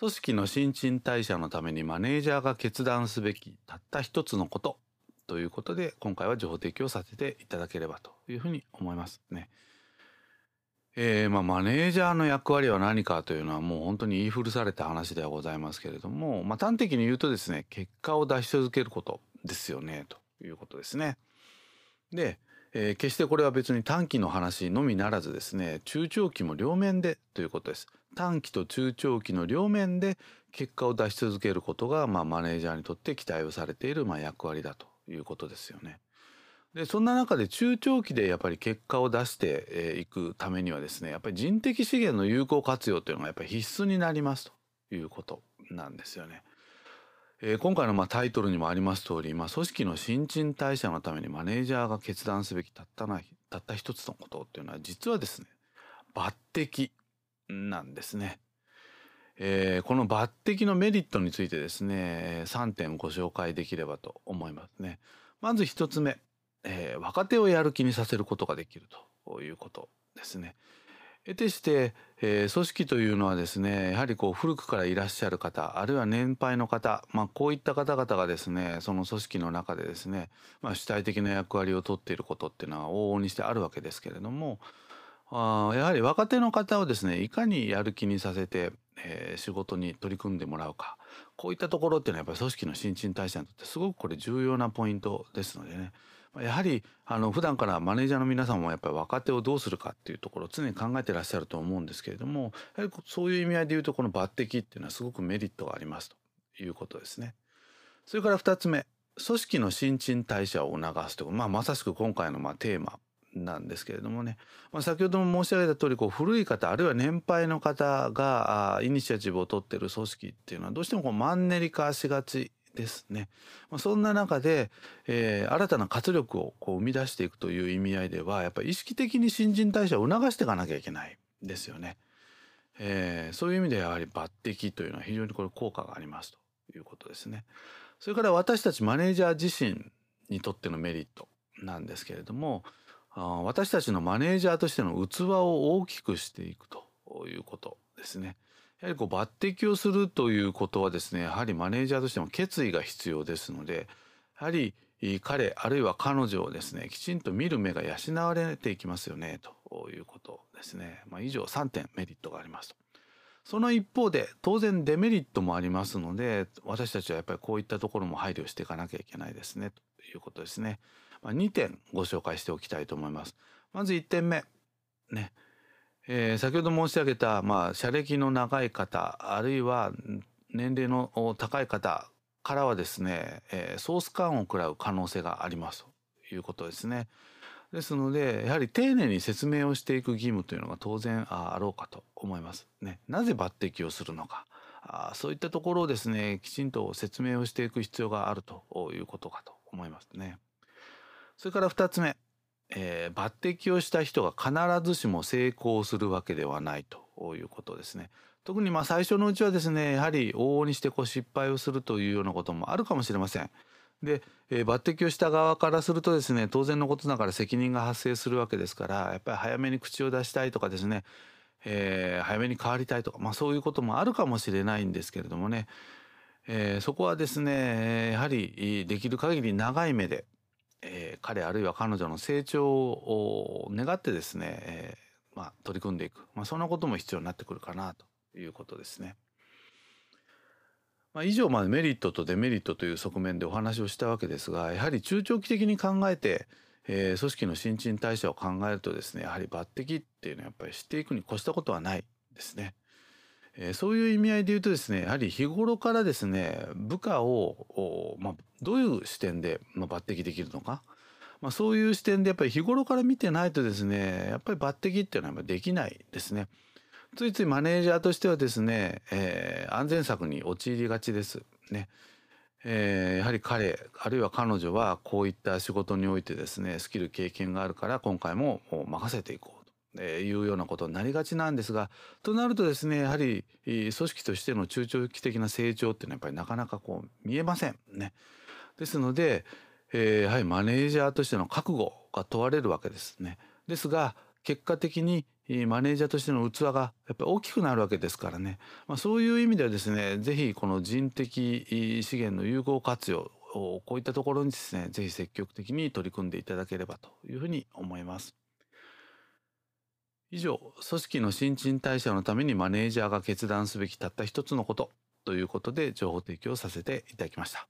組織の新陳代謝のためにマネージャーが決断すべきたった一つのことということで今回は情報提供させていただければというふうに思いますね。えー、まあ、マネージャーの役割は何かというのはもう本当に言い古された話ではございますけれども、まあ、端的に言うとですね結果を出し続けることですよねということですね。で、えー、決してこれは別に短期の話のみならずですね中長期も両面でということです。短期と中長期の両面で結果を出し続けることが、まあ、マネージャーにとって期待をされている、まあ、役割だということですよね。でそんな中で中長期でやっぱり結果を出していくためにはですねやっぱり人的資源の有効活用というのがやっぱり必須になりますということなんですよね。えー、今回のまあタイトルにもあります通り、まあ、組織の新陳代謝のためにマネージャーが決断すべきたったなたった一つのことっていうのは実はですね抜擢なんですね。えー、この抜擢のメリットについてですね3点ご紹介できればと思いますね。まず1つ目、えー、若手をやる気にさせることができるということですね。得てして、えー、組織というのはですねやはりこう古くからいらっしゃる方あるいは年配の方、まあ、こういった方々がですねその組織の中でですね、まあ、主体的な役割をとっていることっていうのは往々にしてあるわけですけれどもあやはり若手の方をですねいかにやる気にさせて、えー、仕事に取り組んでもらうか。こういったところっていうのはやっぱり組織の新陳代謝にとってすごくこれ重要なポイントですのでね。やはりあの普段からマネージャーの皆さんもやっぱり若手をどうするかっていうところを常に考えてらっしゃると思うんですけれどもやはりそういう意味合いで言うとこの抜擢っていうのはすごくメリットがありますということですね。それから2つ目組織の新陳代謝を促すという、まあ、まさしく今回のまあテーマなんですけれどもね、まあ、先ほども申し上げた通りこり古い方あるいは年配の方がイニシアチブを取っている組織っていうのはどうしてもこうマンネリ化しがちですね。まあ、そんな中で、えー、新たな活力をこう生み出していくという意味合いではやっぱり意識的に新陳代謝を促していかなきゃいけないですよね。えー、そういう意味でやはり抜擢というのは非常にこれ効果がありますということですね。それから私たちマネージャー自身にとってのメリットなんですけれども私たちのマネージャーとしての器を大きくしていくということですね。やはりこう抜擢をするということはですねやはりマネージャーとしても決意が必要ですのでやはり彼あるいは彼女をですねきちんと見る目が養われていきますよねということですね。まあ、以上3点メリットがありますと。その一方で当然デメリットもありますので私たちはやっぱりこういったところも配慮していかなきゃいけないですねということですね。まあ、2点ご紹介しておきたいと思います。まず1点目ねえー、先ほど申し上げた、まあ、社歴の長い方あるいは年齢の高い方からはですね、えー、ソース感を食らう可能性がありますということですね。ですのでやはり丁寧に説明をしていく義務というのが当然あろうかと思います。ね、なぜ抜擢をするのかあそういったところをですねきちんと説明をしていく必要があるということかと思いますね。それから2つ目えー、抜擢をした人が必ずしも成功するわけではないということですね。特にまあ最初のうちはですねやはり往々にしてこう失敗をするというようなこともあるかもしれません。で、えー、抜擢をした側からするとですね当然のことながら責任が発生するわけですからやっぱり早めに口を出したいとかですね、えー、早めに変わりたいとか、まあ、そういうこともあるかもしれないんですけれどもね、えー、そこはですねやはりできる限り長い目でえー、彼あるいは彼女の成長を願ってですね、えー、まあ、取り組んでいく、まあ、そんなことも必要になってくるかなということですね。まあ、以上までメリットとデメリットという側面でお話をしたわけですがやはり中長期的に考えて、えー、組織の新陳代謝を考えるとですねやはり抜擢っていうのはやっぱり知っていくに越したことはないですね。えー、そういう意味合いで言うとですねやはり日頃からですね部下を、まあ、どういう視点で、まあ、抜擢できるのか、まあ、そういう視点でやっぱり日頃から見てないとですねやっぱり抜擢っていうのはできないですね。ついついマネージャーとしてはですね、えー、安全策に陥りがちです。ねえー、やはり彼あるいは彼女はこういった仕事においてですねスキル経験があるから今回も任せていこうえいうようなことになりがちなんですがとなるとですねやはり組織としての中長期的な成長っていうのはやっぱりなかなかこう見えませんね。ですので、えー、やはりマネージャーとしての覚悟が問われるわけですね。ですが結果的にマネージャーとしての器がやっぱり大きくなるわけですからね、まあ、そういう意味ではですね是非この人的資源の有効活用こういったところにですね是非積極的に取り組んでいただければというふうに思います。以上組織の新陳代謝のためにマネージャーが決断すべきたった一つのことということで情報提供させていただきました。